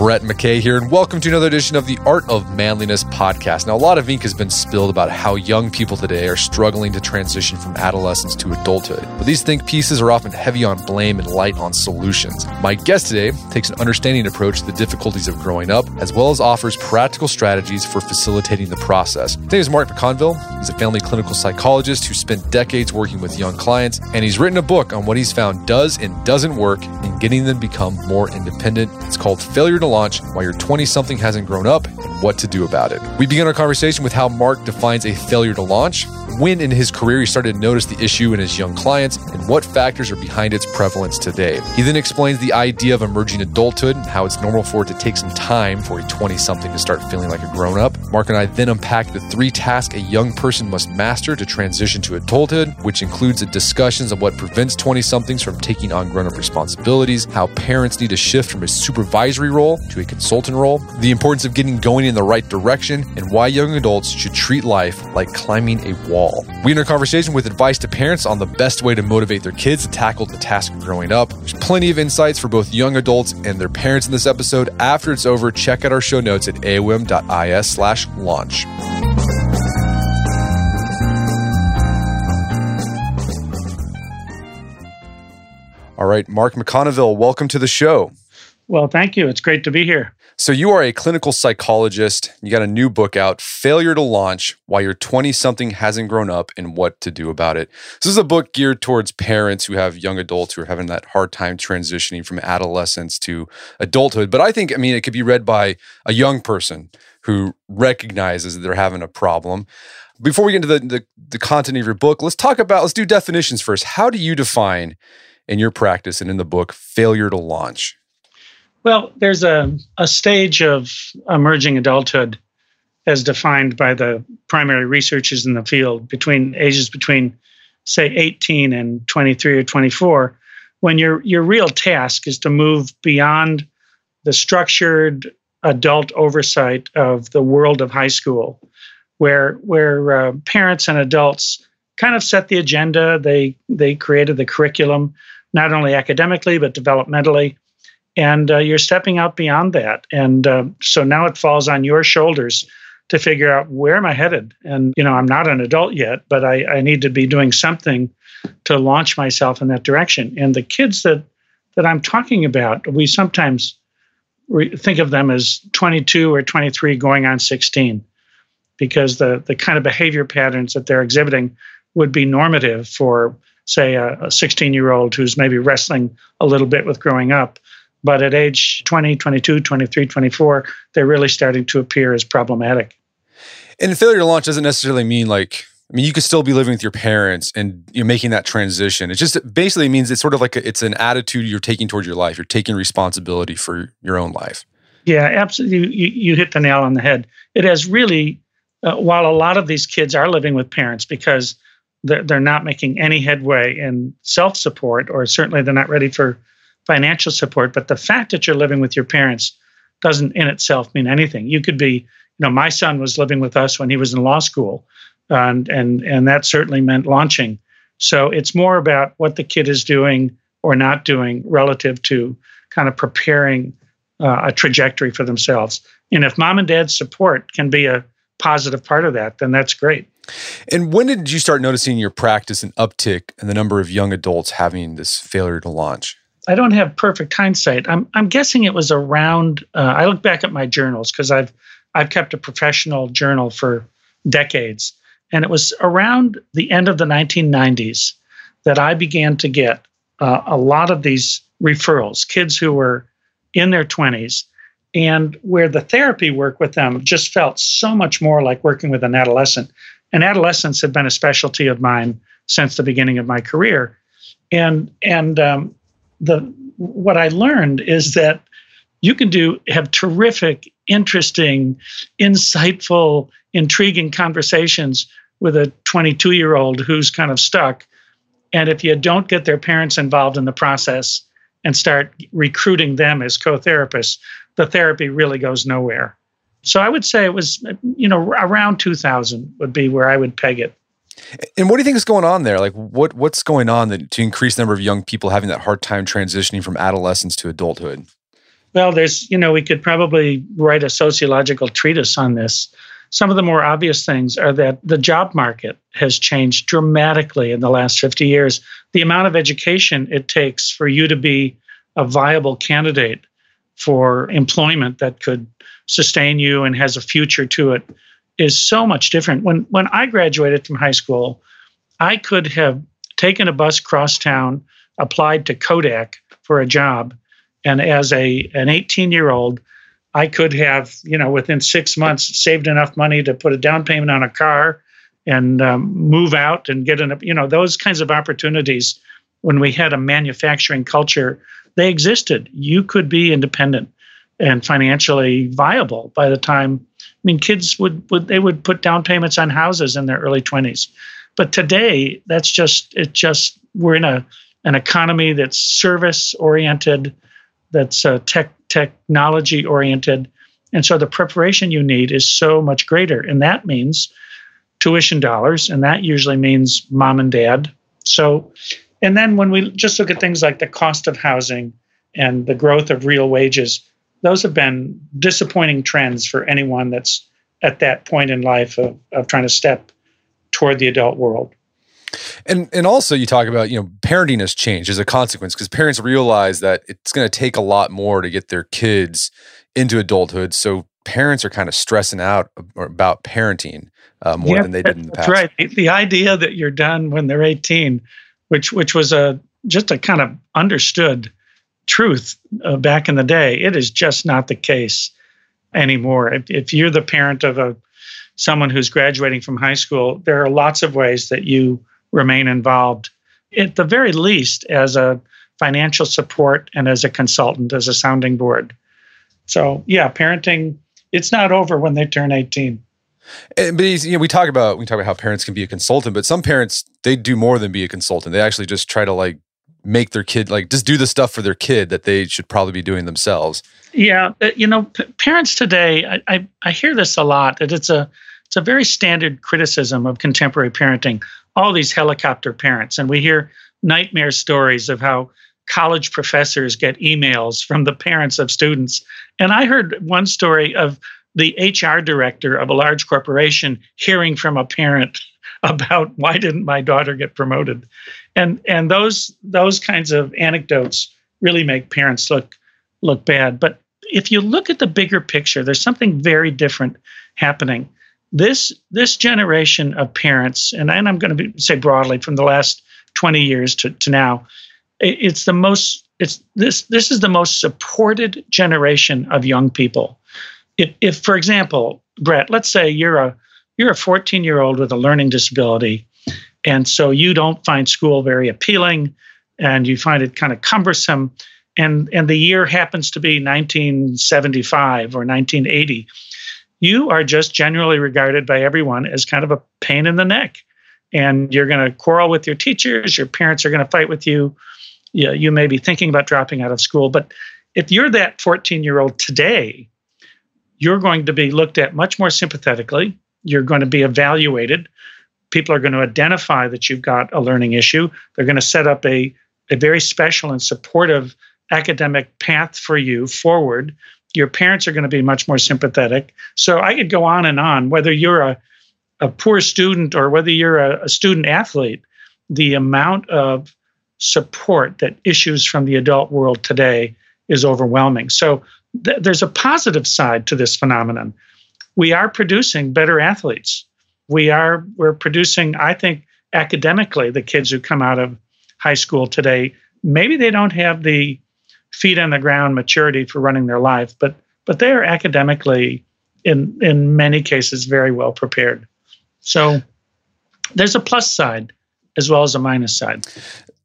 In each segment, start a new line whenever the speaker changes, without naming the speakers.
Brett McKay here, and welcome to another edition of the Art of Manliness podcast. Now, a lot of ink has been spilled about how young people today are struggling to transition from adolescence to adulthood. But these think pieces are often heavy on blame and light on solutions. My guest today takes an understanding approach to the difficulties of growing up, as well as offers practical strategies for facilitating the process. Name is Mark McConville. He's a family clinical psychologist who spent decades working with young clients, and he's written a book on what he's found does and doesn't work in getting them to become more independent. It's called Failure to launch while your 20 something hasn't grown up and what to do about it. We begin our conversation with how Mark defines a failure to launch, when in his career he started to notice the issue in his young clients, and what factors are behind its prevalence today. He then explains the idea of emerging adulthood and how it's normal for it to take some time for a 20 something to start feeling like a grown up. Mark and I then unpack the three tasks a young person must master to transition to adulthood, which includes discussions of what prevents 20 somethings from taking on grown up responsibilities, how parents need to shift from a supervisory role to a consultant role, the importance of getting going in the right direction, and why young adults should treat life like climbing a wall. We end our conversation with advice to parents on the best way to motivate their kids to tackle the task of growing up. There's plenty of insights for both young adults and their parents in this episode. After it's over, check out our show notes at aom.is slash launch. All right, Mark McConville, welcome to the show.
Well, thank you. It's great to be here.
So, you are a clinical psychologist. You got a new book out, Failure to Launch Why Your 20 something Hasn't Grown Up and What to Do About It. This is a book geared towards parents who have young adults who are having that hard time transitioning from adolescence to adulthood. But I think, I mean, it could be read by a young person who recognizes that they're having a problem. Before we get into the, the, the content of your book, let's talk about, let's do definitions first. How do you define in your practice and in the book failure to launch?
Well, there's a, a stage of emerging adulthood as defined by the primary researchers in the field between ages between, say, 18 and 23 or 24, when your, your real task is to move beyond the structured adult oversight of the world of high school, where, where uh, parents and adults kind of set the agenda, they, they created the curriculum, not only academically, but developmentally and uh, you're stepping out beyond that. And uh, so now it falls on your shoulders to figure out where am i headed? And you know i'm not an adult yet but i, I need to be doing something to launch myself in that direction. And the kids that that i'm talking about we sometimes re- think of them as 22 or 23 going on 16 because the the kind of behavior patterns that they're exhibiting would be normative for say a 16 year old who's maybe wrestling a little bit with growing up but at age 20, 22, 23, 24, they're really starting to appear as problematic.
And failure to launch doesn't necessarily mean like, I mean, you could still be living with your parents and you're making that transition. It just basically means it's sort of like a, it's an attitude you're taking towards your life. You're taking responsibility for your own life.
Yeah, absolutely. You, you hit the nail on the head. It has really, uh, while a lot of these kids are living with parents because they're, they're not making any headway in self support, or certainly they're not ready for financial support, but the fact that you're living with your parents doesn't in itself mean anything. You could be, you know, my son was living with us when he was in law school, and and and that certainly meant launching. So it's more about what the kid is doing or not doing relative to kind of preparing uh, a trajectory for themselves. And if mom and dad's support can be a positive part of that, then that's great.
And when did you start noticing your practice an uptick in the number of young adults having this failure to launch?
I don't have perfect hindsight. I'm I'm guessing it was around. Uh, I look back at my journals because I've I've kept a professional journal for decades, and it was around the end of the 1990s that I began to get uh, a lot of these referrals, kids who were in their 20s, and where the therapy work with them just felt so much more like working with an adolescent. And adolescents have been a specialty of mine since the beginning of my career, and and um, the what I learned is that you can do have terrific, interesting, insightful, intriguing conversations with a 22 year old who's kind of stuck. And if you don't get their parents involved in the process and start recruiting them as co therapists, the therapy really goes nowhere. So I would say it was, you know, around 2000 would be where I would peg it.
And what do you think is going on there? Like, what what's going on that, to increase the number of young people having that hard time transitioning from adolescence to adulthood?
Well, there's, you know, we could probably write a sociological treatise on this. Some of the more obvious things are that the job market has changed dramatically in the last 50 years. The amount of education it takes for you to be a viable candidate for employment that could sustain you and has a future to it is so much different. When when I graduated from high school, I could have taken a bus cross town, applied to Kodak for a job, and as a an 18 year old, I could have you know within six months saved enough money to put a down payment on a car and um, move out and get an you know those kinds of opportunities when we had a manufacturing culture they existed you could be independent and financially viable by the time mean kids would would they would put down payments on houses in their early 20s but today that's just it just we're in a an economy that's service oriented that's uh, tech technology oriented and so the preparation you need is so much greater. And that means tuition dollars and that usually means mom and dad. So and then when we just look at things like the cost of housing and the growth of real wages those have been disappointing trends for anyone that's at that point in life of, of trying to step toward the adult world.
And and also you talk about, you know, parenting has changed as a consequence because parents realize that it's going to take a lot more to get their kids into adulthood. So parents are kind of stressing out about parenting uh, more yeah, than they did in the past.
That's right. The idea that you're done when they're 18, which which was a just a kind of understood truth uh, back in the day. It is just not the case anymore. If, if you're the parent of a someone who's graduating from high school, there are lots of ways that you remain involved. At the very least, as a financial support and as a consultant, as a sounding board. So yeah, parenting it's not over when they turn 18.
And, but you know, we talk about we talk about how parents can be a consultant, but some parents they do more than be a consultant. They actually just try to like make their kid like just do the stuff for their kid that they should probably be doing themselves.
Yeah, uh, you know, p- parents today, I, I, I hear this a lot that it's a it's a very standard criticism of contemporary parenting. All these helicopter parents, and we hear nightmare stories of how college professors get emails from the parents of students. And I heard one story of the HR director of a large corporation hearing from a parent about why didn't my daughter get promoted and and those those kinds of anecdotes really make parents look look bad. But if you look at the bigger picture there's something very different happening. This this generation of parents and, and i'm going to say broadly from the last 20 years to, to now it's the most it's this this is the most supported generation of young people. If, if for example brett let's say you're a you're a 14 year old with a learning disability, and so you don't find school very appealing and you find it kind of cumbersome. And, and the year happens to be 1975 or 1980. You are just generally regarded by everyone as kind of a pain in the neck. And you're going to quarrel with your teachers, your parents are going to fight with you. You, you may be thinking about dropping out of school. But if you're that 14 year old today, you're going to be looked at much more sympathetically you're going to be evaluated. People are going to identify that you've got a learning issue. They're going to set up a, a very special and supportive academic path for you forward. Your parents are going to be much more sympathetic. So I could go on and on, whether you're a, a poor student or whether you're a, a student athlete, the amount of support that issues from the adult world today is overwhelming. So th- there's a positive side to this phenomenon we are producing better athletes. We are we're producing, I think, academically, the kids who come out of high school today. Maybe they don't have the feet on the ground maturity for running their life, but but they are academically in in many cases very well prepared. So there's a plus side as well as a minus side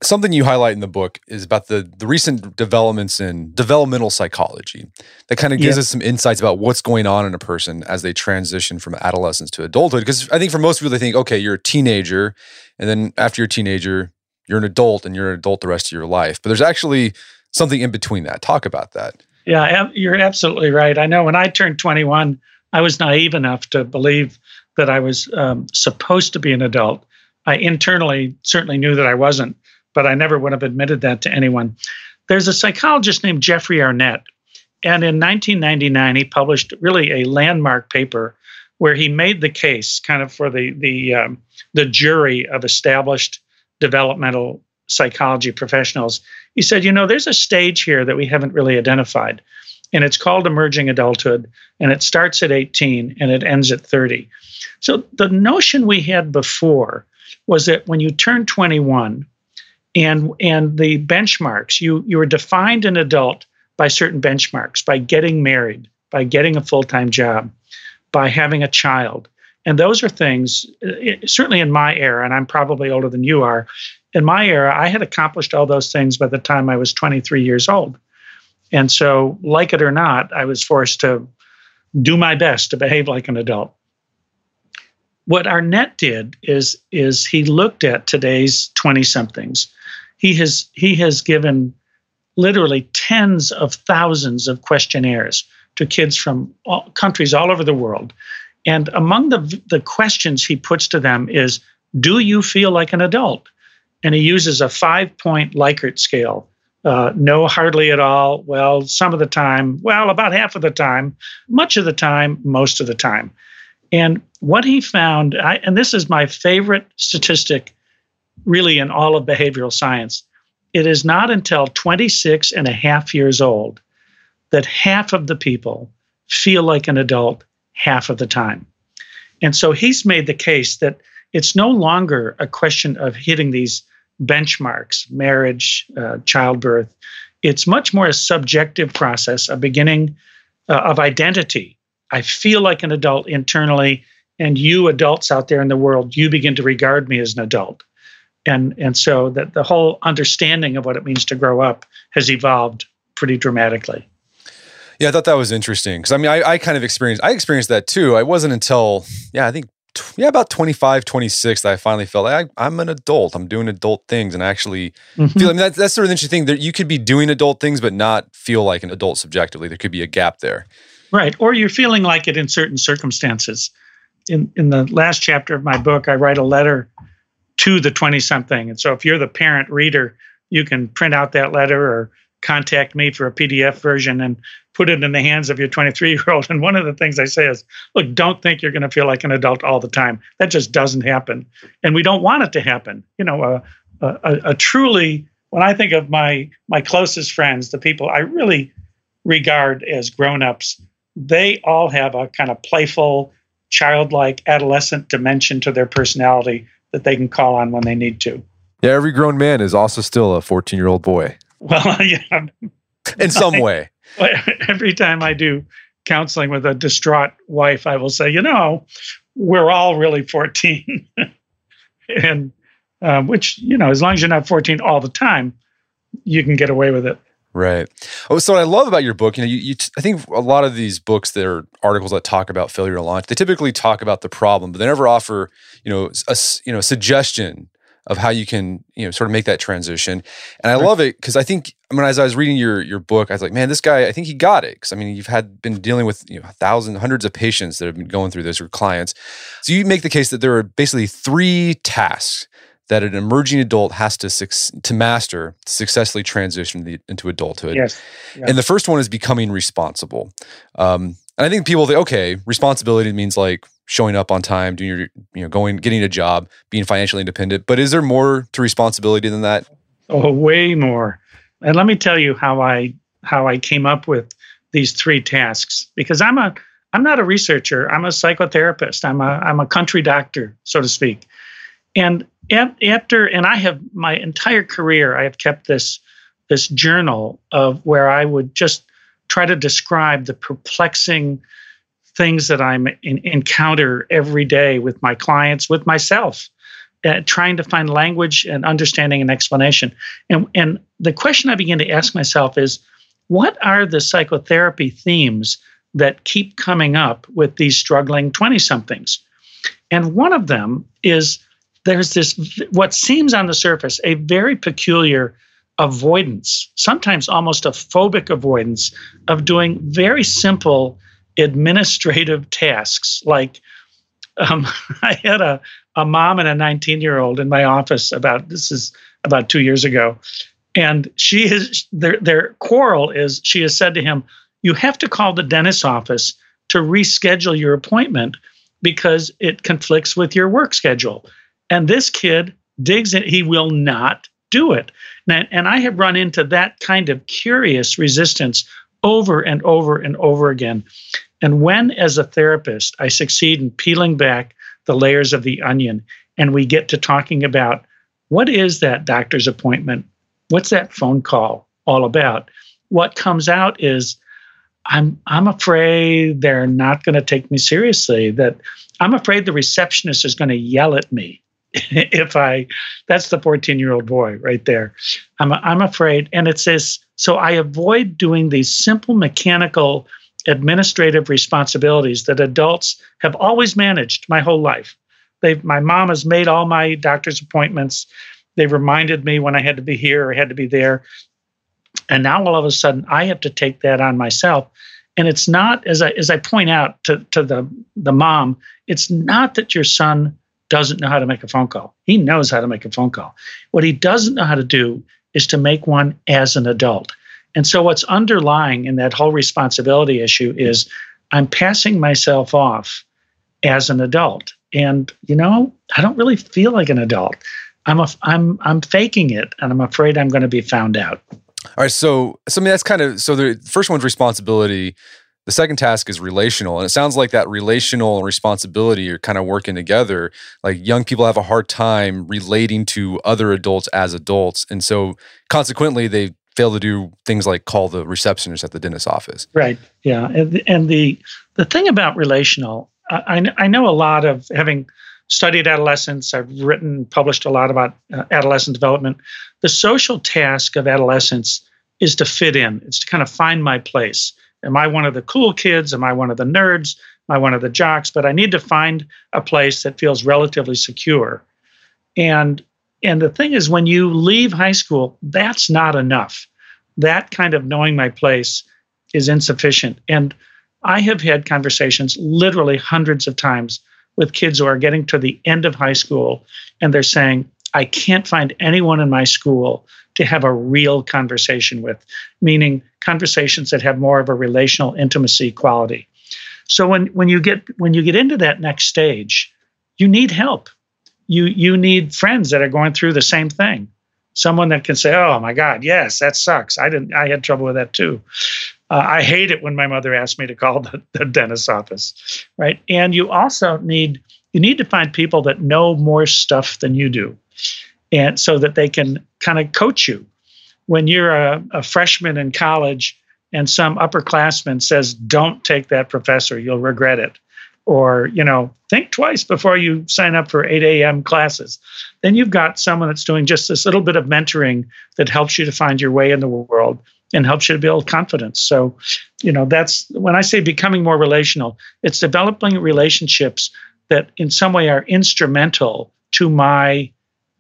something you highlight in the book is about the the recent developments in developmental psychology that kind of gives yeah. us some insights about what's going on in a person as they transition from adolescence to adulthood. Because i think for most people they think okay you're a teenager and then after you're a teenager you're an adult and you're an adult the rest of your life. But there's actually something in between that. Talk about that.
Yeah you're absolutely right. I know when i turned 21 i was naive enough to believe that i was um, supposed to be an adult. I internally certainly knew that i wasn't but I never would have admitted that to anyone. There's a psychologist named Jeffrey Arnett, and in 1999, he published really a landmark paper where he made the case, kind of for the the um, the jury of established developmental psychology professionals. He said, you know, there's a stage here that we haven't really identified, and it's called emerging adulthood, and it starts at 18 and it ends at 30. So the notion we had before was that when you turn 21, and and the benchmarks, you you were defined an adult by certain benchmarks, by getting married, by getting a full time job, by having a child. And those are things, eh, eh, certainly in my era, and I'm probably older than you are, in my era, I had accomplished all those things by the time I was 23 years old. And so, like it or not, I was forced to do my best to behave like an adult. What Arnett did is, is he looked at today's 20 somethings. He has, he has given literally tens of thousands of questionnaires to kids from all, countries all over the world. And among the, the questions he puts to them is Do you feel like an adult? And he uses a five point Likert scale. Uh, no, hardly at all. Well, some of the time. Well, about half of the time. Much of the time. Most of the time. And what he found, I, and this is my favorite statistic really in all of behavioral science, it is not until 26 and a half years old that half of the people feel like an adult half of the time. And so he's made the case that it's no longer a question of hitting these benchmarks, marriage, uh, childbirth. It's much more a subjective process, a beginning uh, of identity. I feel like an adult internally, and you adults out there in the world, you begin to regard me as an adult and and so that the whole understanding of what it means to grow up has evolved pretty dramatically.
Yeah i thought that was interesting because i mean I, I kind of experienced i experienced that too. I wasn't until yeah i think yeah about 25 26 that i finally felt like I, am an adult. I'm doing adult things and I actually mm-hmm. feel i mean that's, that's sort of interesting thing that you could be doing adult things but not feel like an adult subjectively. There could be a gap there.
Right or you're feeling like it in certain circumstances. In in the last chapter of my book i write a letter to the 20 something. And so if you're the parent reader, you can print out that letter or contact me for a PDF version and put it in the hands of your 23 year old. And one of the things I say is, look, don't think you're going to feel like an adult all the time. That just doesn't happen. And we don't want it to happen. You know, a, a, a truly, when I think of my my closest friends, the people I really regard as grown-ups, they all have a kind of playful, childlike, adolescent dimension to their personality that they can call on when they need to.
Yeah, every grown man is also still a 14 year old boy.
Well, yeah.
In some way.
Every time I do counseling with a distraught wife, I will say, you know, we're all really 14. and um, which, you know, as long as you're not 14 all the time, you can get away with it.
Right. Oh, so what I love about your book, you know, you, you t- I think a lot of these books that are articles that talk about failure to launch, they typically talk about the problem, but they never offer, you know, a you know suggestion of how you can, you know, sort of make that transition. And I love it because I think, I mean, as I was reading your your book, I was like, man, this guy, I think he got it. Because I mean, you've had been dealing with you know thousands, hundreds of patients that have been going through this or clients. So you make the case that there are basically three tasks that an emerging adult has to su- to master to successfully transition the, into adulthood.
Yes.
yes. And the first one is becoming responsible. Um, and I think people think, okay, responsibility means like showing up on time, doing your, you know, going, getting a job, being financially independent. But is there more to responsibility than that?
Oh, way more. And let me tell you how I how I came up with these three tasks because I'm a I'm not a researcher. I'm a psychotherapist. I'm a I'm a country doctor, so to speak. And after and i have my entire career i have kept this this journal of where i would just try to describe the perplexing things that i'm in, encounter every day with my clients with myself uh, trying to find language and understanding and explanation. And and the question i begin to ask myself is what are the psychotherapy themes that keep coming up with these struggling 20 somethings and one of them is there's this what seems on the surface a very peculiar avoidance, sometimes almost a phobic avoidance of doing very simple administrative tasks. Like um, I had a, a mom and a 19 year old in my office about this is about two years ago. And she is their their quarrel is she has said to him, you have to call the dentist's office to reschedule your appointment because it conflicts with your work schedule. And this kid digs it, he will not do it. And, and I have run into that kind of curious resistance over and over and over again. And when, as a therapist, I succeed in peeling back the layers of the onion and we get to talking about what is that doctor's appointment? What's that phone call all about? What comes out is I'm I'm afraid they're not going to take me seriously. That I'm afraid the receptionist is going to yell at me if I. That's the 14 year old boy right there. I'm I'm afraid, and it says so. I avoid doing these simple mechanical administrative responsibilities that adults have always managed my whole life. They've my mom has made all my doctor's appointments. They reminded me when I had to be here or had to be there. And now all of a sudden I have to take that on myself. And it's not, as I as I point out to, to the, the mom, it's not that your son doesn't know how to make a phone call. He knows how to make a phone call. What he doesn't know how to do is to make one as an adult. And so what's underlying in that whole responsibility issue is I'm passing myself off as an adult. And you know, I don't really feel like an adult. I'm a, I'm I'm faking it, and I'm afraid I'm going to be found out.
All right, so so I mean that's kind of so the first one's responsibility. The second task is relational, and it sounds like that relational and responsibility are kind of working together. Like young people have a hard time relating to other adults as adults, and so consequently they fail to do things like call the receptionist at the dentist's office.
Right. Yeah, and, and the the thing about relational, I I know a lot of having studied adolescence. I've written, published a lot about uh, adolescent development. The social task of adolescence is to fit in, it's to kind of find my place. Am I one of the cool kids? Am I one of the nerds? Am I one of the jocks? But I need to find a place that feels relatively secure. And and the thing is, when you leave high school, that's not enough. That kind of knowing my place is insufficient. And I have had conversations literally hundreds of times with kids who are getting to the end of high school and they're saying, I can't find anyone in my school to have a real conversation with, meaning conversations that have more of a relational intimacy quality. So when, when you get when you get into that next stage, you need help. You you need friends that are going through the same thing. Someone that can say, "Oh my God, yes, that sucks. I didn't. I had trouble with that too." Uh, I hate it when my mother asked me to call the, the dentist's office, right? And you also need you need to find people that know more stuff than you do, and so that they can kind of coach you. When you're a, a freshman in college and some upperclassman says, "Don't take that professor; you'll regret it," or you know, think twice before you sign up for 8 a.m. classes. Then you've got someone that's doing just this little bit of mentoring that helps you to find your way in the world and helps you to build confidence. So, you know, that's when I say becoming more relational, it's developing relationships that in some way are instrumental to my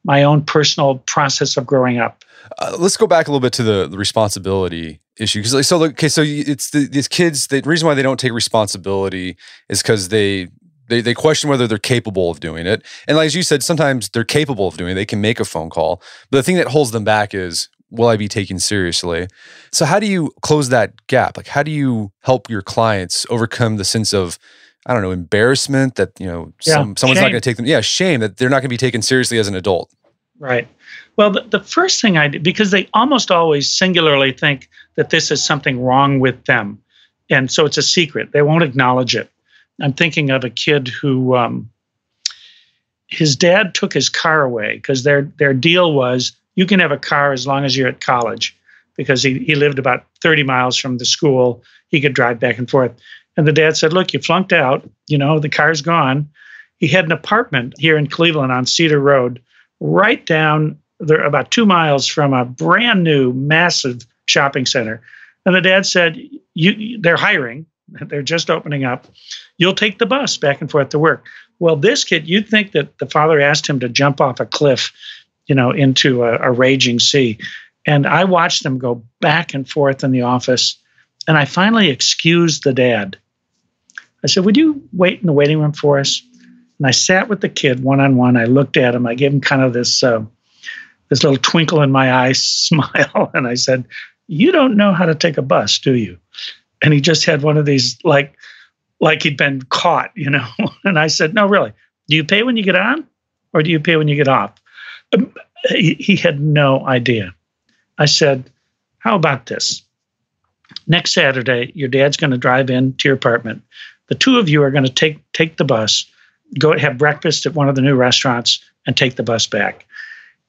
my own personal process of growing up.
Uh, let's go back a little bit to the, the responsibility issue because like, so okay so it's the, these kids the reason why they don't take responsibility is because they they, they question whether they're capable of doing it and like as you said sometimes they're capable of doing it they can make a phone call but the thing that holds them back is will I be taken seriously? So how do you close that gap? Like how do you help your clients overcome the sense of I don't know, embarrassment that, you know, yeah, some, someone's shame. not going to take them. Yeah, shame that they're not going to be taken seriously as an adult.
Right. Well, the, the first thing I do, because they almost always singularly think that this is something wrong with them. And so it's a secret. They won't acknowledge it. I'm thinking of a kid who um, his dad took his car away because their their deal was you can have a car as long as you're at college because he, he lived about 30 miles from the school. He could drive back and forth. And the dad said, Look, you flunked out. You know, the car's gone. He had an apartment here in Cleveland on Cedar Road, right down there, about two miles from a brand new, massive shopping center. And the dad said, you, They're hiring, they're just opening up. You'll take the bus back and forth to work. Well, this kid, you'd think that the father asked him to jump off a cliff you know, into a, a raging sea. And I watched them go back and forth in the office. And I finally excused the dad. I said, Would you wait in the waiting room for us? And I sat with the kid one on one. I looked at him. I gave him kind of this uh, this little twinkle in my eye smile, and I said, "You don't know how to take a bus, do you?" and he just had one of these like like he'd been caught, you know. and I said, "No, really. Do you pay when you get on, or do you pay when you get off?" Um, he, he had no idea. I said, "How about this? Next Saturday, your dad's going to drive in to your apartment. The two of you are going to take take the bus, go have breakfast at one of the new restaurants, and take the bus back."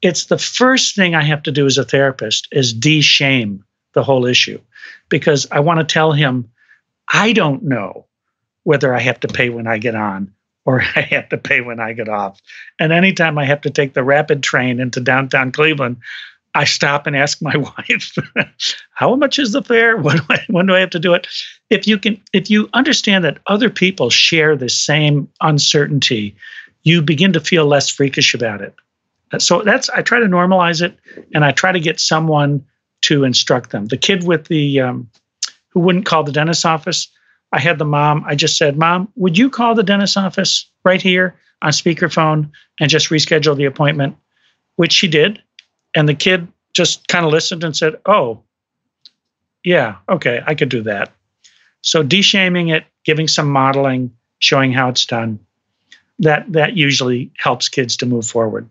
It's the first thing I have to do as a therapist is de-shame the whole issue because I want to tell him I don't know whether I have to pay when I get on or I have to pay when I get off. And anytime I have to take the rapid train into downtown Cleveland, I stop and ask my wife, "How much is the fare? When do, I, when do I have to do it?" If you can, if you understand that other people share the same uncertainty, you begin to feel less freakish about it. So that's I try to normalize it, and I try to get someone to instruct them. The kid with the um, who wouldn't call the dentist's office, I had the mom, I just said, Mom, would you call the dentist's office right here on speakerphone and just reschedule the appointment? Which she did. And the kid just kind of listened and said, Oh, yeah, okay, I could do that. So de-shaming it, giving some modeling, showing how it's done, that that usually helps kids to move forward.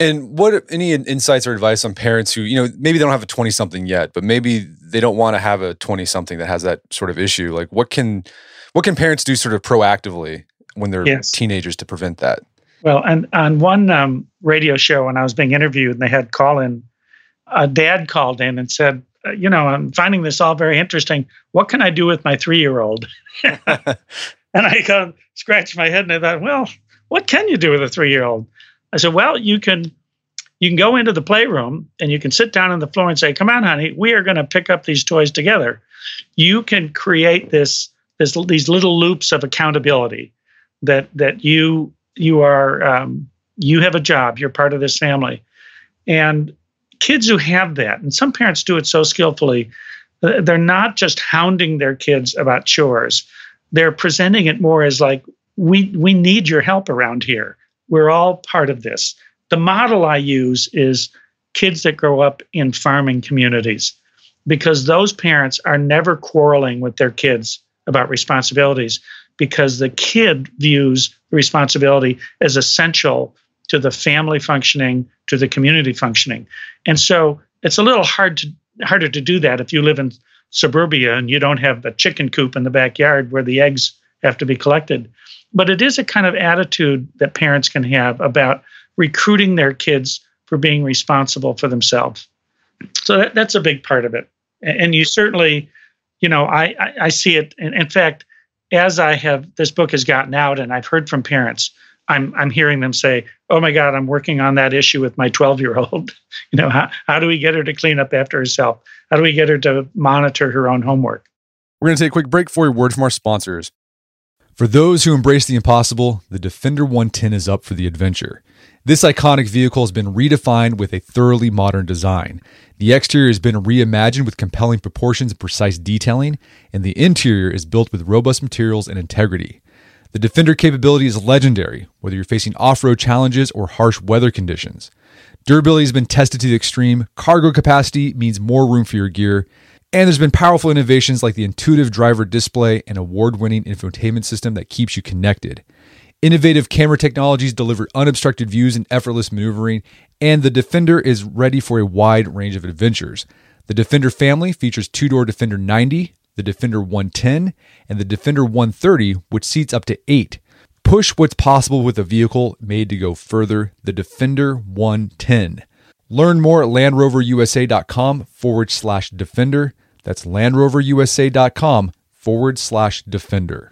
And what any insights or advice on parents who, you know, maybe they don't have a 20 something yet, but maybe they don't want to have a 20 something that has that sort of issue. Like what can what can parents do sort of proactively when they're yes. teenagers to prevent that?
Well, and on one um, radio show when I was being interviewed and they had call in, a dad called in and said, uh, you know, I'm finding this all very interesting. What can I do with my three year old? and I kind of scratched my head and I thought, well, what can you do with a three year old? I said, well, you can you can go into the playroom and you can sit down on the floor and say, "Come on, honey, we are going to pick up these toys together." You can create this this these little loops of accountability that that you you are um, you have a job, you're part of this family, and kids who have that, and some parents do it so skillfully, uh, they're not just hounding their kids about chores. They're presenting it more as like, we we need your help around here we're all part of this. The model I use is kids that grow up in farming communities because those parents are never quarreling with their kids about responsibilities because the kid views responsibility as essential to the family functioning, to the community functioning. And so it's a little hard to harder to do that if you live in suburbia and you don't have a chicken coop in the backyard where the eggs have to be collected but it is a kind of attitude that parents can have about recruiting their kids for being responsible for themselves. So that, that's a big part of it. And you certainly, you know, I, I, I see it. In, in fact, as I have this book has gotten out and I've heard from parents, I'm I'm hearing them say, "Oh my God, I'm working on that issue with my 12 year old. you know, how how do we get her to clean up after herself? How do we get her to monitor her own homework?"
We're going to take a quick break for a word from our sponsors. For those who embrace the impossible, the Defender 110 is up for the adventure. This iconic vehicle has been redefined with a thoroughly modern design. The exterior has been reimagined with compelling proportions and precise detailing, and the interior is built with robust materials and integrity. The Defender capability is legendary, whether you're facing off road challenges or harsh weather conditions. Durability has been tested to the extreme, cargo capacity means more room for your gear, and there's been powerful innovations like the intuitive driver display and award winning infotainment system that keeps you connected. Innovative camera technologies deliver unobstructed views and effortless maneuvering, and the Defender is ready for a wide range of adventures. The Defender family features two door Defender 90, the Defender 110, and the Defender 130, which seats up to eight. Push what's possible with a vehicle made to go further, the Defender 110. Learn more at LandRoverUSA.com forward slash Defender. That's landroverusa.com forward slash defender.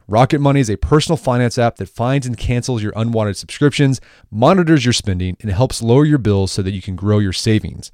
Rocket Money is a personal finance app that finds and cancels your unwanted subscriptions, monitors your spending, and helps lower your bills so that you can grow your savings.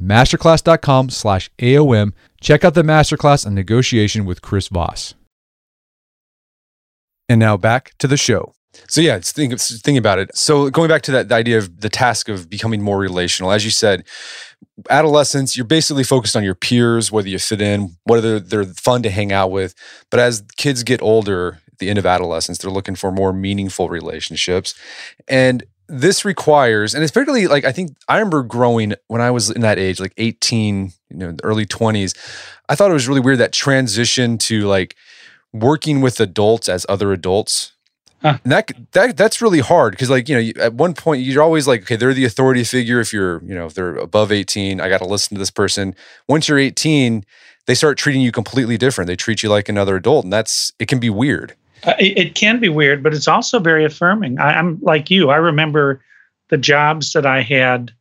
masterclass.com slash AOM. Check out the masterclass on negotiation with Chris Voss. And now back to the show. So yeah, think, think about it. So going back to that the idea of the task of becoming more relational, as you said, adolescence, you're basically focused on your peers, whether you fit in, whether they're fun to hang out with. But as kids get older, the end of adolescence, they're looking for more meaningful relationships. And this requires, and it's particularly like I think I remember growing when I was in that age, like 18, you know, early 20s. I thought it was really weird that transition to like working with adults as other adults. Huh. And that that that's really hard because like you know at one point you're always like okay they're the authority figure if you're you know if they're above 18 I got to listen to this person once you're 18 they start treating you completely different they treat you like another adult and that's it can be weird
uh, it, it, can be weird, but it's also very affirming. I, I'm like you. I remember the jobs that I had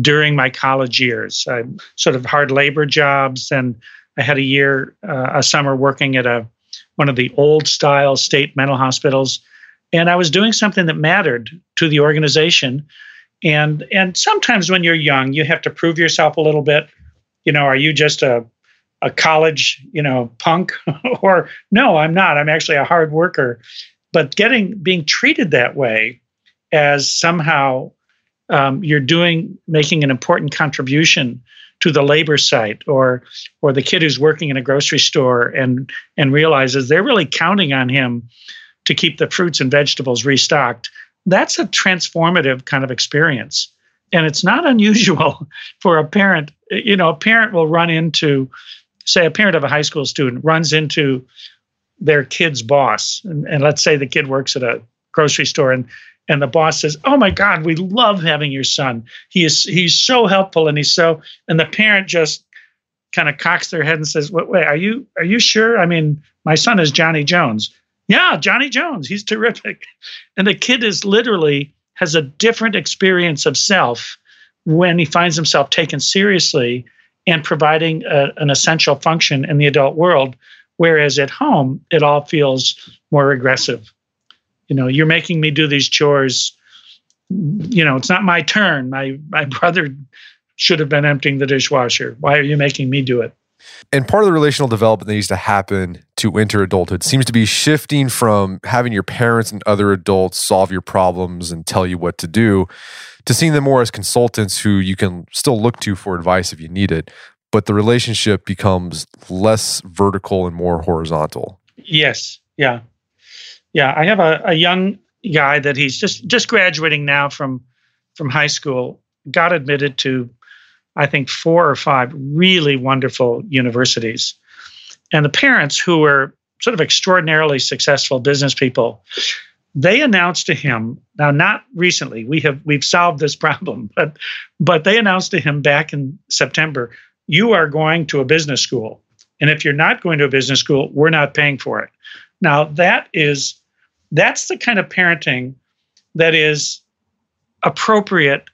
during my college years, I, sort of hard labor jobs, and I had a year, uh, a summer working at a one of the old style state mental hospitals, and I was doing something that mattered to the organization. And and sometimes when you're young, you have to prove yourself a little bit. You know, are you just a a college, you know, punk, or no, I'm not. I'm actually a hard worker. But getting being treated that way as somehow um, you're doing making an important contribution to the labor site or or the kid who's working in a grocery store and and realizes they're really counting on him to keep the fruits and vegetables restocked that's a transformative kind of experience and it's not unusual for a parent you know a parent will run into say a parent of a high school student runs into their kid's boss, and, and let's say the kid works at a grocery store and and the boss says, "Oh my God, we love having your son. He is he's so helpful and he's so." And the parent just kind of cocks their head and says, "Wait, wait, are you are you sure? I mean, my son is Johnny Jones. Yeah, Johnny Jones. He's terrific." And the kid is literally has a different experience of self when he finds himself taken seriously and providing a, an essential function in the adult world. Whereas at home, it all feels more aggressive. You know, you're making me do these chores. you know, it's not my turn. My my brother should have been emptying the dishwasher. Why are you making me do it?
And part of the relational development that needs to happen to enter adulthood seems to be shifting from having your parents and other adults solve your problems and tell you what to do to seeing them more as consultants who you can still look to for advice if you need it. But the relationship becomes less vertical and more horizontal.
Yes. Yeah. Yeah. I have a, a young guy that he's just just graduating now from from high school, got admitted to I think, four or five really wonderful universities. And the parents, who were sort of extraordinarily successful business people, they announced to him now not recently we have we've solved this problem but but they announced to him back in september you are going to a business school and if you're not going to a business school we're not paying for it now that is that's the kind of parenting that is appropriate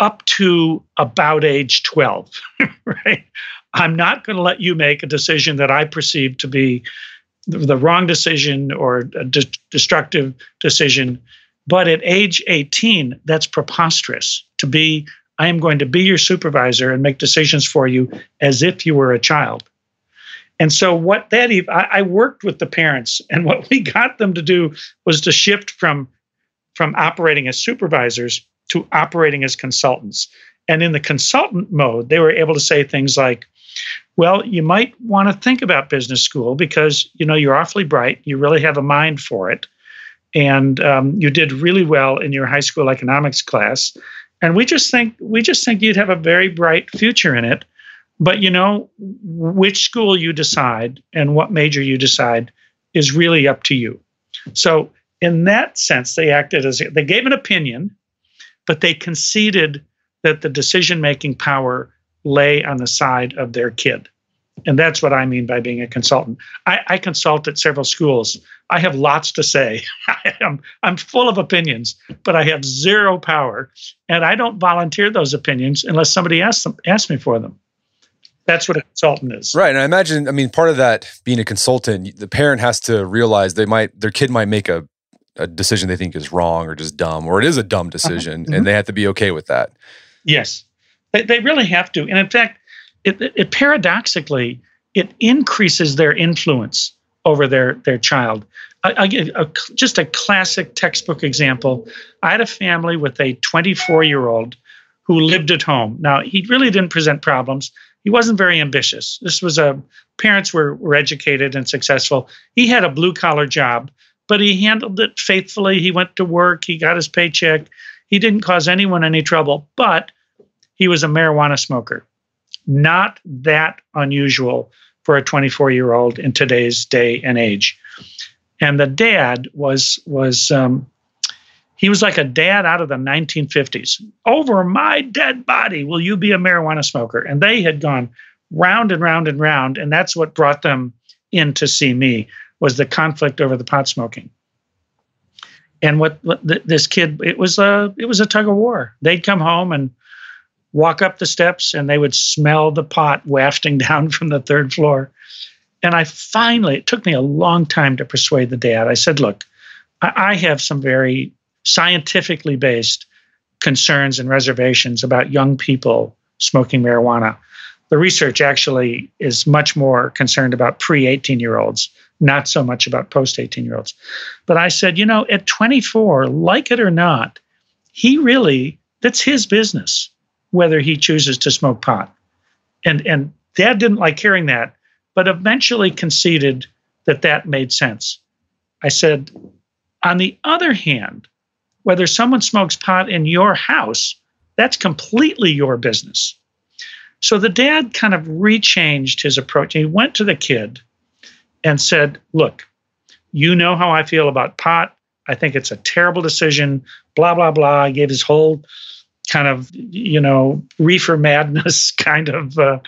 up to about age 12, right? I'm not going to let you make a decision that I perceive to be the wrong decision or a de- destructive decision. But at age 18, that's preposterous to be, I am going to be your supervisor and make decisions for you as if you were a child. And so, what that, I, I worked with the parents, and what we got them to do was to shift from, from operating as supervisors to operating as consultants. And in the consultant mode, they were able to say things like, well, you might want to think about business school because you know you're awfully bright. You really have a mind for it, and um, you did really well in your high school economics class. And we just think we just think you'd have a very bright future in it. But you know, which school you decide and what major you decide is really up to you. So in that sense, they acted as they gave an opinion but they conceded that the decision making power lay on the side of their kid. And that's what I mean by being a consultant. I, I consult at several schools. I have lots to say. Am, I'm full of opinions, but I have zero power. And I don't volunteer those opinions unless somebody asks, them, asks me for them. That's what a consultant is.
Right. And I imagine, I mean, part of that being a consultant, the parent has to realize they might, their kid might make a a decision they think is wrong or just dumb, or it is a dumb uh-huh. decision, mm-hmm. and they have to be okay with that.
Yes, they, they really have to. And in fact, it, it, it paradoxically it increases their influence over their their child. I, I give a, just a classic textbook example. I had a family with a 24 year old who lived at home. Now he really didn't present problems. He wasn't very ambitious. This was a parents were, were educated and successful. He had a blue collar job, but he handled it faithfully. He went to work, he got his paycheck, he didn't cause anyone any trouble, but he was a marijuana smoker. Not that unusual for a 24 year old in today's day and age. And the dad was was um, he was like a dad out of the 1950s. Over my dead body, will you be a marijuana smoker? And they had gone round and round and round, and that's what brought them in to see me was the conflict over the pot smoking. And what, what this kid, it was a it was a tug of war. They'd come home and walk up the steps, and they would smell the pot wafting down from the third floor. And I finally, it took me a long time to persuade the dad. I said, "Look, I, I have some very scientifically based concerns and reservations about young people smoking marijuana. The research actually is much more concerned about pre 18 year olds not so much about post 18 year olds. But I said, you know, at 24, like it or not, he really, that's his business whether he chooses to smoke pot. And, and dad didn't like hearing that, but eventually conceded that that made sense. I said, on the other hand, whether someone smokes pot in your house, that's completely your business. So the dad kind of rechanged his approach. He went to the kid and said, Look, you know how I feel about pot. I think it's a terrible decision, blah, blah, blah. I gave his whole kind of, you know, reefer madness kind of uh,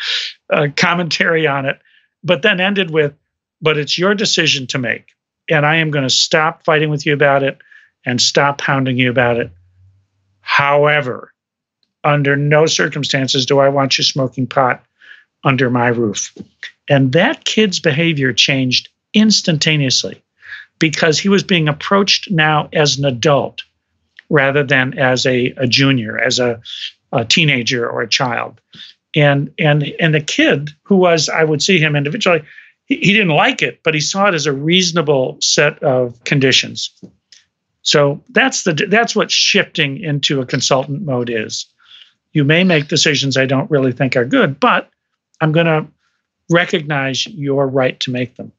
uh, commentary on it, but then ended with, But it's your decision to make. And I am going to stop fighting with you about it and stop hounding you about it. However, under no circumstances do I want you smoking pot under my roof. And that kid's behavior changed instantaneously because he was being approached now as an adult rather than as a, a junior, as a, a teenager or a child. And and and the kid who was, I would see him individually, he, he didn't like it, but he saw it as a reasonable set of conditions. So that's the that's what shifting into a consultant mode is. You may make decisions I don't really think are good, but I'm going to recognize your right to make them.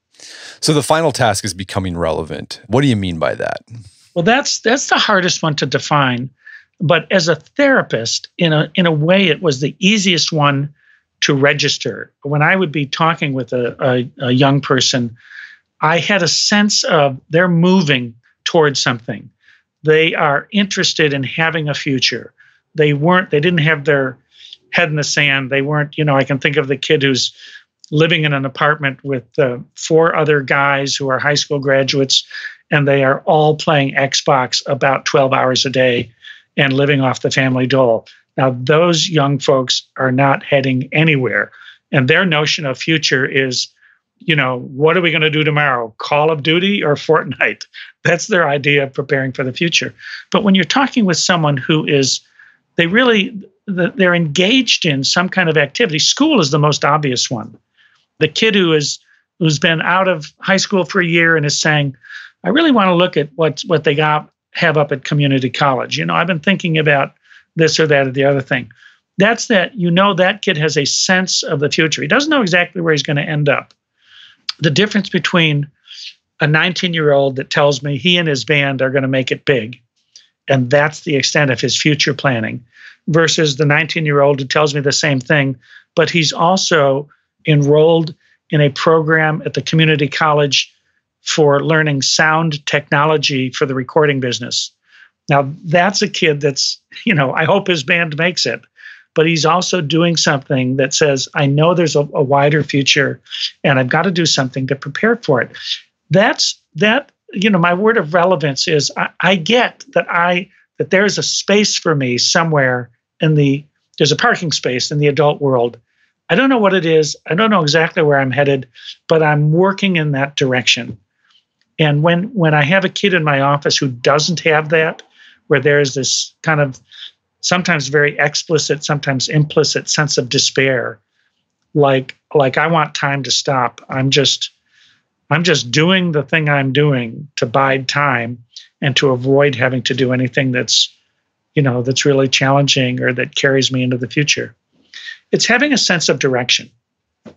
So the final task is becoming relevant. What do you mean by that?
Well, that's that's the hardest one to define. But as a therapist, in a in a way, it was the easiest one to register. When I would be talking with a, a, a young person, I had a sense of they're moving towards something. They are interested in having a future. They weren't. They didn't have their head in the sand. They weren't. You know, I can think of the kid who's living in an apartment with uh, four other guys who are high school graduates, and they are all playing Xbox about 12 hours a day and living off the family dole. Now, those young folks are not heading anywhere. And their notion of future is, you know, what are we going to do tomorrow? Call of Duty or Fortnite? That's their idea of preparing for the future. But when you're talking with someone who is, they really, they're engaged in some kind of activity. School is the most obvious one the kid who is who's been out of high school for a year and is saying, I really want to look at what what they got have up at community college. You know, I've been thinking about this or that or the other thing. That's that you know that kid has a sense of the future. He doesn't know exactly where he's going to end up. The difference between a 19 year old that tells me he and his band are going to make it big, and that's the extent of his future planning, versus the 19 year old who tells me the same thing, but he's also enrolled in a program at the community college for learning sound technology for the recording business. Now, that's a kid that's, you know, I hope his band makes it, but he's also doing something that says, I know there's a, a wider future and I've got to do something to prepare for it. That's that, you know, my word of relevance is I, I get that I, that there's a space for me somewhere in the, there's a parking space in the adult world I don't know what it is. I don't know exactly where I'm headed, but I'm working in that direction. And when when I have a kid in my office who doesn't have that, where there's this kind of sometimes very explicit, sometimes implicit sense of despair, like like I want time to stop. I'm just I'm just doing the thing I'm doing to bide time and to avoid having to do anything that's you know that's really challenging or that carries me into the future it's having a sense of direction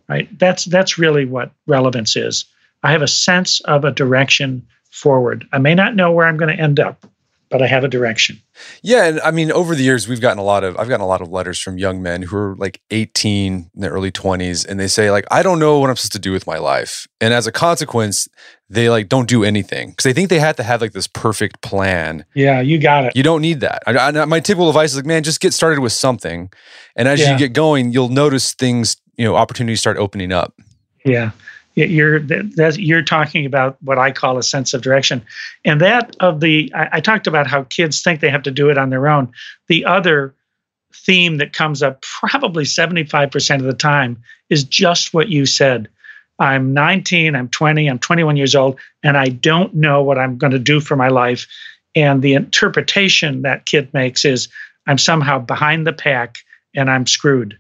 right? That's that's really what relevance is. I have a sense of a direction forward. I may not know where i'm going to end up but I have a direction.
Yeah, and I mean, over the years, we've gotten a lot of I've gotten a lot of letters from young men who are like 18 in their early 20s, and they say like, I don't know what I'm supposed to do with my life, and as a consequence, they like don't do anything because they think they have to have like this perfect plan.
Yeah, you got it.
You don't need that. I, I, my typical advice is like, man, just get started with something, and as yeah. you get going, you'll notice things, you know, opportunities start opening up.
Yeah you're you're talking about what I call a sense of direction, and that of the I, I talked about how kids think they have to do it on their own. The other theme that comes up probably 75% of the time is just what you said. I'm 19, I'm 20, I'm 21 years old, and I don't know what I'm going to do for my life. And the interpretation that kid makes is I'm somehow behind the pack and I'm screwed.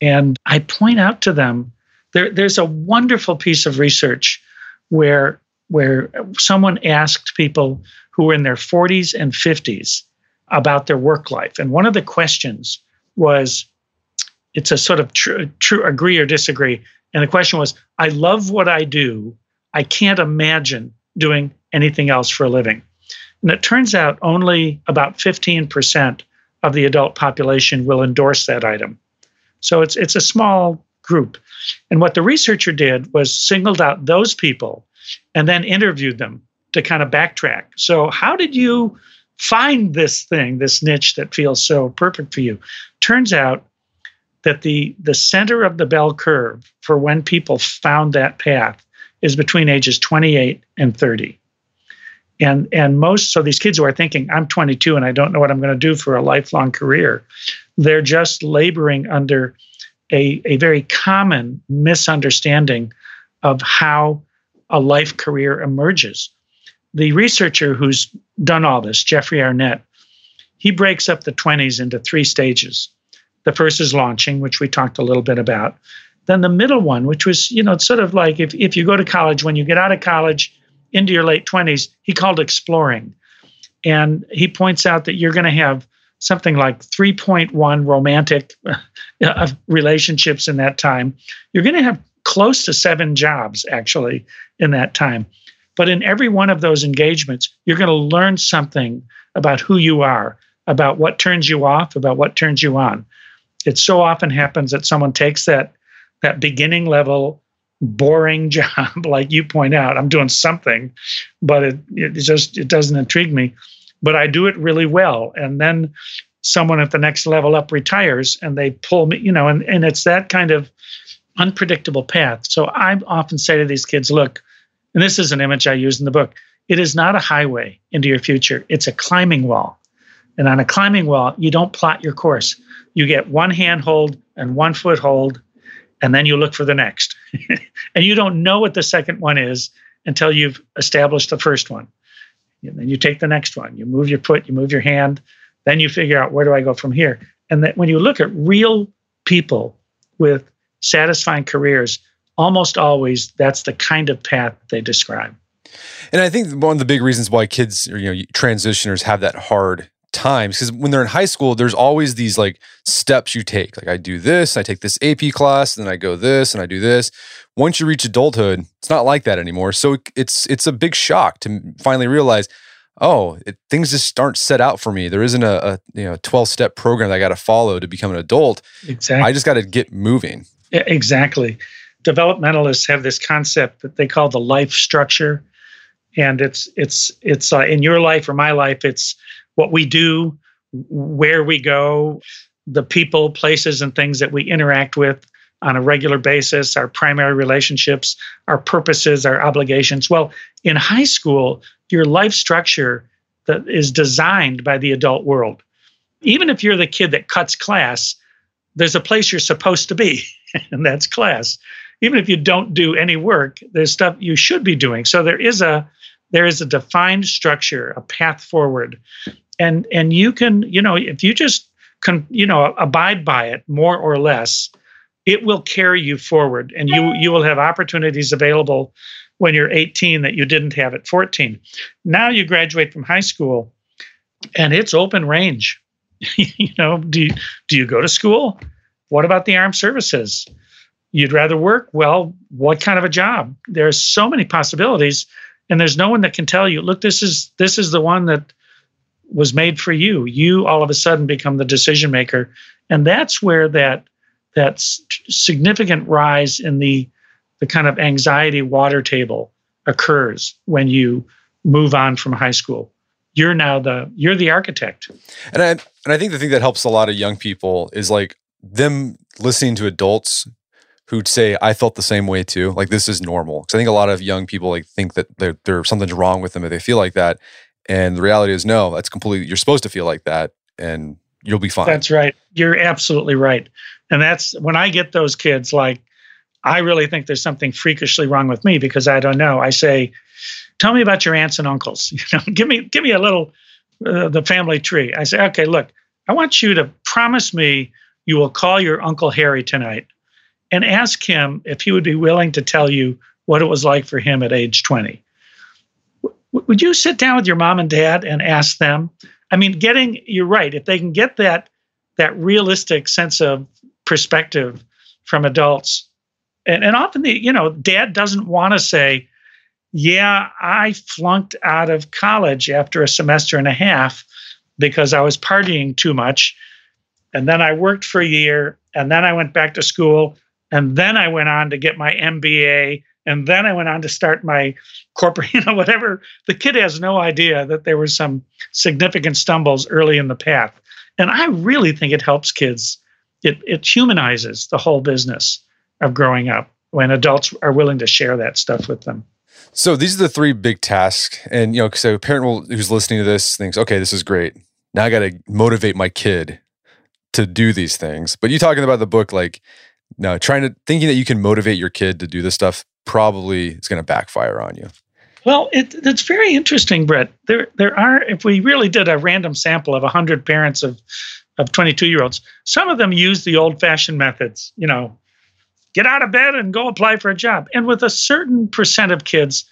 And I point out to them there, there's a wonderful piece of research where where someone asked people who were in their 40s and 50s about their work life, and one of the questions was, it's a sort of true, true agree or disagree, and the question was, I love what I do, I can't imagine doing anything else for a living, and it turns out only about 15% of the adult population will endorse that item. So it's it's a small group. And what the researcher did was singled out those people and then interviewed them to kind of backtrack. So, how did you find this thing, this niche that feels so perfect for you? Turns out that the, the center of the bell curve for when people found that path is between ages 28 and 30. And, and most, so these kids who are thinking, I'm 22 and I don't know what I'm going to do for a lifelong career, they're just laboring under a, a very common misunderstanding of how a life career emerges. The researcher who's done all this, Jeffrey Arnett, he breaks up the 20s into three stages. The first is launching, which we talked a little bit about. Then the middle one, which was, you know, it's sort of like if, if you go to college, when you get out of college into your late 20s, he called exploring. And he points out that you're going to have something like 3.1 romantic uh, relationships in that time. You're going to have close to seven jobs actually in that time. But in every one of those engagements, you're going to learn something about who you are, about what turns you off, about what turns you on. It so often happens that someone takes that that beginning level boring job like you point out i'm doing something but it, it just it doesn't intrigue me but i do it really well. And then someone at the next level up retires and they pull me you know and, and it's that kind of unpredictable path. So i often say to these kids look and this is an image i use in the book it is not a highway into your future. It's a climbing wall. And on a climbing wall you don't plot your course. You get one handhold and one foothold and then you look for the next. and you don't know what the second one is until you've established the first one. And then you take the next one. You move your foot, you move your hand, then you figure out where do I go from here. And that when you look at real people with satisfying careers, almost always that's the kind of path they describe.
And I think one of the big reasons why kids or you know transitioners have that hard times because when they're in high school there's always these like steps you take. Like i do this i take this ap class and then i go this and i do this. Once you reach adulthood it's not like that anymore. So it's it's a big shock to finally realize oh it, things just aren't set out for me. There isn't a, a you know 12 step program that i got to follow to become an adult.
Exactly
i just got to get moving.
Yeah, exactly. Developmentalists have this concept that they call the life structure and it's it's it's uh, in your life or my life it's what we do, where we go, the people, places, and things that we interact with on a regular basis, our primary relationships, our purposes, our obligations. Well, in high school, your life structure that is designed by the adult world. Even if you're the kid that cuts class, there's a place you're supposed to be, and that's class. Even if you don't do any work, there's stuff you should be doing. So there is a there is a defined structure, a path forward and and you can you know if you just can you know abide by it more or less it will carry you forward and you you will have opportunities available when you're 18 that you didn't have at 14 now you graduate from high school and it's open range. You know do you, do you go to school? What about the armed services? You'd rather work? Well what kind of a job? There's so many possibilities and there's no one that can tell you look this is this is the one that was made for you. You all of a sudden become the decision maker, and that's where that that significant rise in the the kind of anxiety water table occurs when you move on from high school. You're now the you're the architect.
And I and I think the thing that helps a lot of young people is like them listening to adults who'd say I felt the same way too. Like this is normal. Because I think a lot of young people like think that there there's something's wrong with them if they feel like that. And the reality is, no, that's completely, you're supposed to feel like that and you'll be fine.
That's right. You're absolutely right. And that's when I get those kids, like, I really think there's something freakishly wrong with me because I don't know. I say, tell me about your aunts and uncles. You know, give me, give me a little, uh, the family tree. I say, okay, look, I want you to promise me you will call your Uncle Harry tonight and ask him if he would be willing to tell you what it was like for him at age 20 would you sit down with your mom and dad and ask them? I mean, getting you're right. If they can get that that realistic sense of perspective from adults, and, and often the you know dad doesn't want to say, "Yeah, I flunked out of college after a semester and a half because I was partying too much, and then I worked for a year, and then I went back to school, and then I went on to get my MBA." And then I went on to start my corporate, you know, whatever. The kid has no idea that there were some significant stumbles early in the path. And I really think it helps kids. It, it humanizes the whole business of growing up when adults are willing to share that stuff with them.
So these are the three big tasks. And, you know, so a parent will, who's listening to this thinks, okay, this is great. Now I got to motivate my kid to do these things. But you talking about the book, like, no, trying to thinking that you can motivate your kid to do this stuff probably is going to backfire on you.
Well, it, it's very interesting, Brett. There, there are. If we really did a random sample of 100 parents of of 22 year olds, some of them use the old fashioned methods. You know, get out of bed and go apply for a job. And with a certain percent of kids,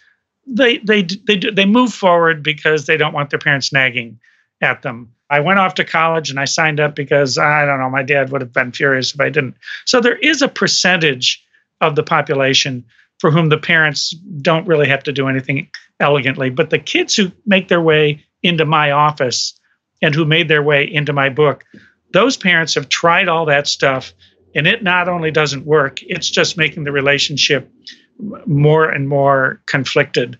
they they they they move forward because they don't want their parents nagging at them. I went off to college and I signed up because I don't know, my dad would have been furious if I didn't. So there is a percentage of the population for whom the parents don't really have to do anything elegantly. But the kids who make their way into my office and who made their way into my book, those parents have tried all that stuff and it not only doesn't work, it's just making the relationship more and more conflicted.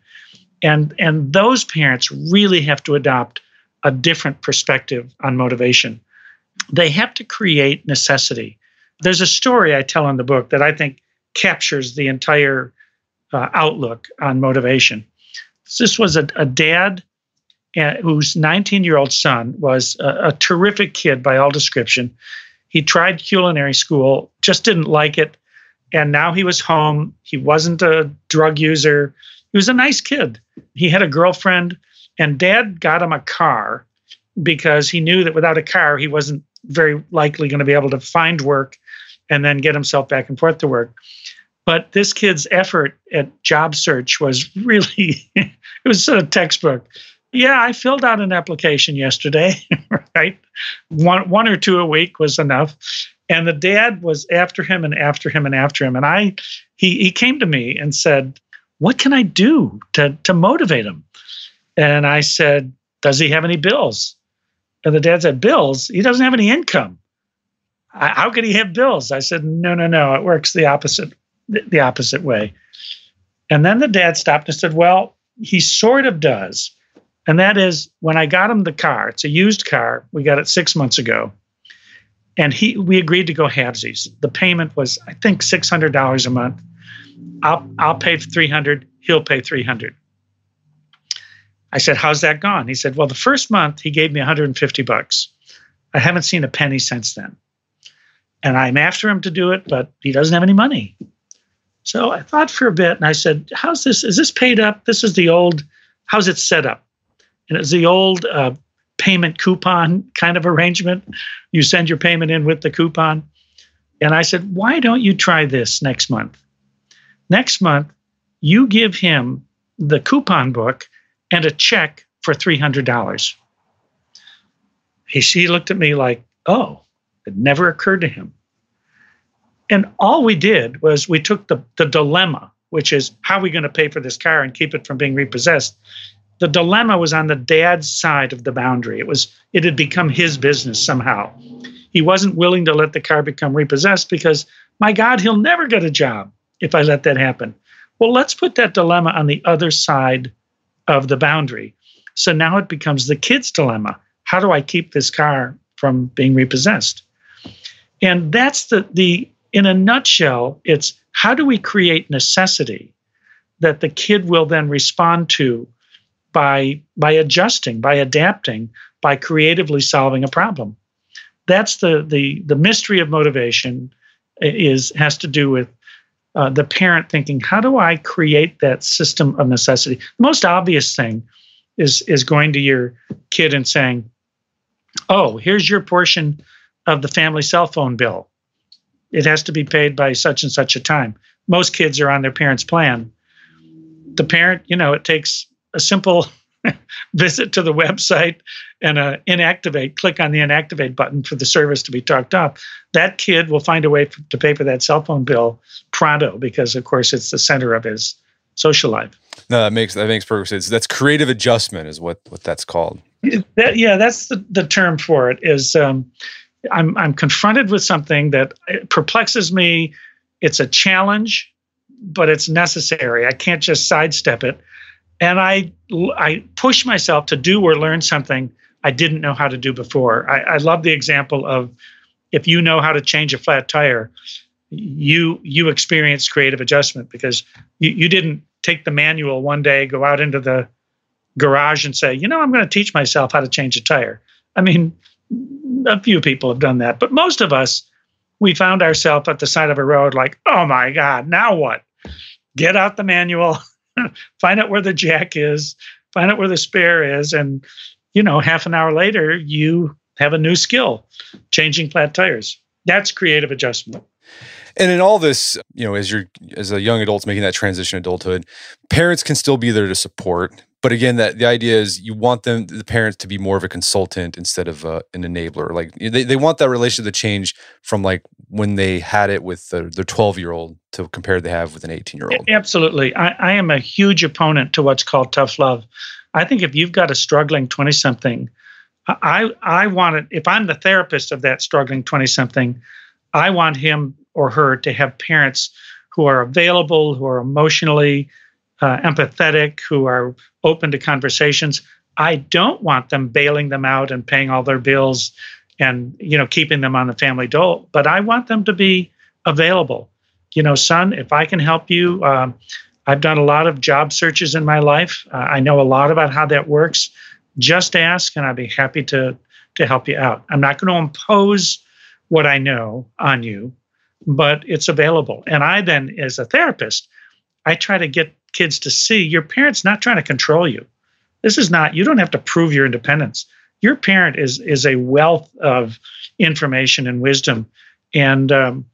And, and those parents really have to adopt a different perspective on motivation. They have to create necessity. There's a story I tell in the book that I think captures the entire uh, outlook on motivation. This was a, a dad uh, whose 19 year old son was a, a terrific kid by all description. He tried culinary school, just didn't like it. And now he was home. He wasn't a drug user. He was a nice kid. He had a girlfriend, and dad got him a car because he knew that without a car, he wasn't very likely going to be able to find work and then get himself back and forth to work. But this kid's effort at job search was really, it was sort of textbook. Yeah, I filled out an application yesterday, right? One, one or two a week was enough. And the dad was after him and after him and after him. And I, he, he came to me and said, What can I do to, to motivate him? And I said, Does he have any bills? And the dad said, Bills? He doesn't have any income. How could he have bills? I said, No, no, no. It works the opposite, the opposite way. And then the dad stopped and said, Well, he sort of does. And that is when I got him the car, it's a used car. We got it six months ago. And he we agreed to go halvesies. The payment was, I think, $600 a month. I'll, I'll pay 300 he'll pay 300 I said, How's that gone? He said, Well, the first month he gave me 150 bucks. I haven't seen a penny since then. And I'm after him to do it, but he doesn't have any money. So I thought for a bit and I said, How's this? Is this paid up? This is the old, how's it set up? And it's the old uh, payment coupon kind of arrangement. You send your payment in with the coupon. And I said, Why don't you try this next month? Next month, you give him the coupon book and a check for $300. He, she looked at me like, oh, it never occurred to him. And all we did was we took the, the dilemma, which is how are we going to pay for this car and keep it from being repossessed? The dilemma was on the dad's side of the boundary. It was it had become his business somehow. He wasn't willing to let the car become repossessed because my God, he'll never get a job if I let that happen. Well, let's put that dilemma on the other side of the boundary. So now it becomes the kid's dilemma. How do I keep this car from being repossessed? And that's the the in a nutshell, it's how do we create necessity that the kid will then respond to by by adjusting, by adapting, by creatively solving a problem. That's the the the mystery of motivation is has to do with uh, the parent thinking, how do I create that system of necessity? The most obvious thing is is going to your kid and saying, "Oh, here's your portion of the family cell phone bill. It has to be paid by such and such a time." Most kids are on their parents' plan. The parent, you know, it takes a simple visit to the website and a inactivate, click on the inactivate button for the service to be talked off. That kid will find a way to pay for that cell phone bill pronto because, of course, it's the center of his social life.
No, that makes that makes perfect sense. That's creative adjustment, is what what that's called.
That, yeah, that's the, the term for it. Is um, I'm I'm confronted with something that perplexes me. It's a challenge, but it's necessary. I can't just sidestep it and I I push myself to do or learn something I didn't know how to do before. I, I love the example of if you know how to change a flat tire, you you experience creative adjustment because you, you didn't take the manual one day, go out into the garage and say, you know, I'm going to teach myself how to change a tire. I mean, a few people have done that, but most of us, we found ourselves at the side of a road like, oh my God, now what? Get out the manual find out where the jack is, find out where the spare is, and you know, half an hour later, you have a new skill, changing flat tires. That's creative adjustment.
And in all this, you know, as you're as a young adult making that transition adulthood, parents can still be there to support. But again, that the idea is you want them, the parents, to be more of a consultant instead of uh, an enabler. Like they, they want that relationship to change from like when they had it with their 12 year old to compare they have with an 18 year old.
Absolutely. I, I am a huge opponent to what's called tough love. I think if you've got a struggling 20 something, I, I want it, if I'm the therapist of that struggling 20 something, I want him or her to have parents who are available, who are emotionally uh, empathetic, who are open to conversations. I don't want them bailing them out and paying all their bills and you know keeping them on the family dole. But I want them to be available. You know, son, if I can help you, um, I've done a lot of job searches in my life. Uh, I know a lot about how that works. Just ask, and I'd be happy to to help you out. I'm not going to impose what I know on you, but it's available. And I then, as a therapist, I try to get kids to see your parent's not trying to control you. This is not, you don't have to prove your independence. Your parent is is a wealth of information and wisdom, and um,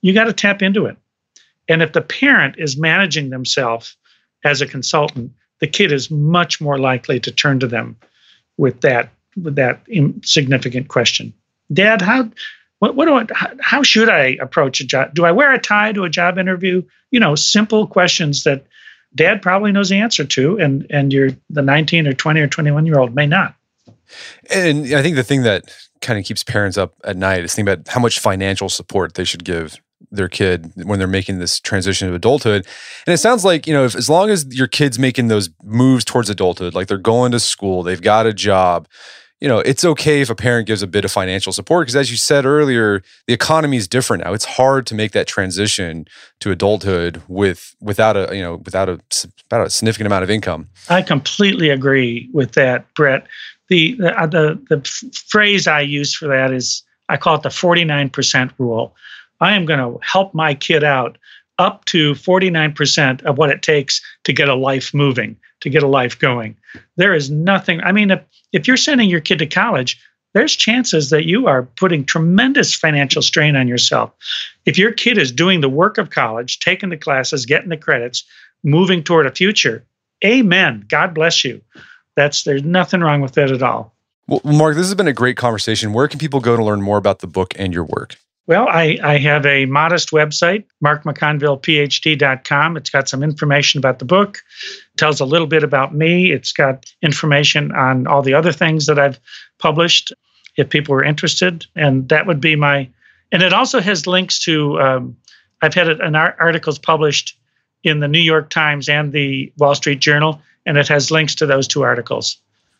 you got to tap into it. And if the parent is managing themselves as a consultant, the kid is much more likely to turn to them with that with that significant question. Dad, how what, what do I, how should I approach a job? Do I wear a tie to a job interview? You know, simple questions that dad probably knows the answer to, and and you're the 19 or 20 or 21 year old may not.
And I think the thing that kind of keeps parents up at night is thinking about how much financial support they should give their kid when they're making this transition to adulthood. And it sounds like, you know, if, as long as your kid's making those moves towards adulthood, like they're going to school, they've got a job, you know, it's okay if a parent gives a bit of financial support because, as you said earlier, the economy is different now. It's hard to make that transition to adulthood with without a you know without a without a significant amount of income.
I completely agree with that, Brett. The the uh, the, the phrase I use for that is I call it the forty nine percent rule. I am going to help my kid out up to 49% of what it takes to get a life moving, to get a life going. There is nothing, I mean, if, if you're sending your kid to college, there's chances that you are putting tremendous financial strain on yourself. If your kid is doing the work of college, taking the classes, getting the credits, moving toward a future, amen. God bless you. That's there's nothing wrong with that at all.
Well, Mark, this has been a great conversation. Where can people go to learn more about the book and your work?
Well, I, I have a modest website, markmcconvillephd.com. It's got some information about the book, tells a little bit about me. It's got information on all the other things that I've published if people are interested. And that would be my, and it also has links to, um, I've had an articles published in the New York Times and the Wall Street Journal, and it has links to those two articles.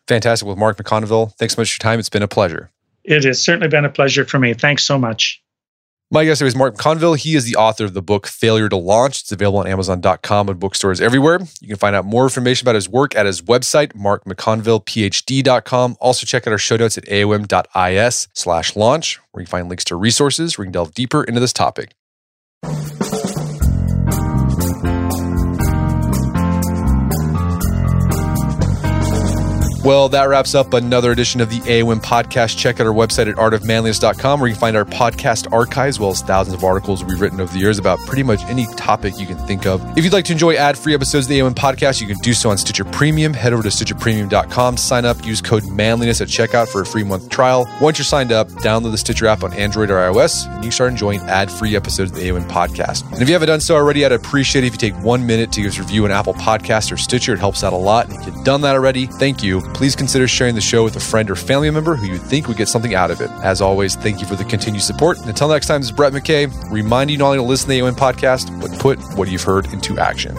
Fantastic. With Mark McConville, thanks so much for your time. It's been a pleasure.
It has certainly been a pleasure for me. Thanks so much.
My guest today is Mark McConville. He is the author of the book Failure to Launch. It's available on Amazon.com and bookstores everywhere. You can find out more information about his work at his website, markmcconvillephd.com. Also check out our show notes at aom.is slash launch, where you can find links to resources where you can delve deeper into this topic. Well, that wraps up another edition of the AOM podcast. Check out our website at artofmanliness.com where you can find our podcast archive as well as thousands of articles we've written over the years about pretty much any topic you can think of. If you'd like to enjoy ad free episodes of the AOM podcast, you can do so on Stitcher Premium. Head over to StitcherPremium.com, sign up, use code manliness at checkout for a free month trial. Once you're signed up, download the Stitcher app on Android or iOS, and you start enjoying ad free episodes of the AOM podcast. And if you haven't done so already, I'd appreciate it if you take one minute to give us a review on Apple Podcasts or Stitcher. It helps out a lot. And if you've done that already, thank you please consider sharing the show with a friend or family member who you think would get something out of it. As always, thank you for the continued support. And until next time, this is Brett McKay, reminding you not only to listen to the AOM podcast, but put what you've heard into action.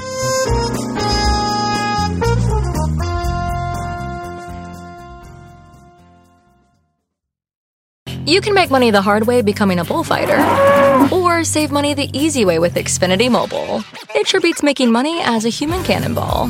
You can make money the hard way becoming a bullfighter, or save money the easy way with Xfinity Mobile. It sure beats making money as a human cannonball.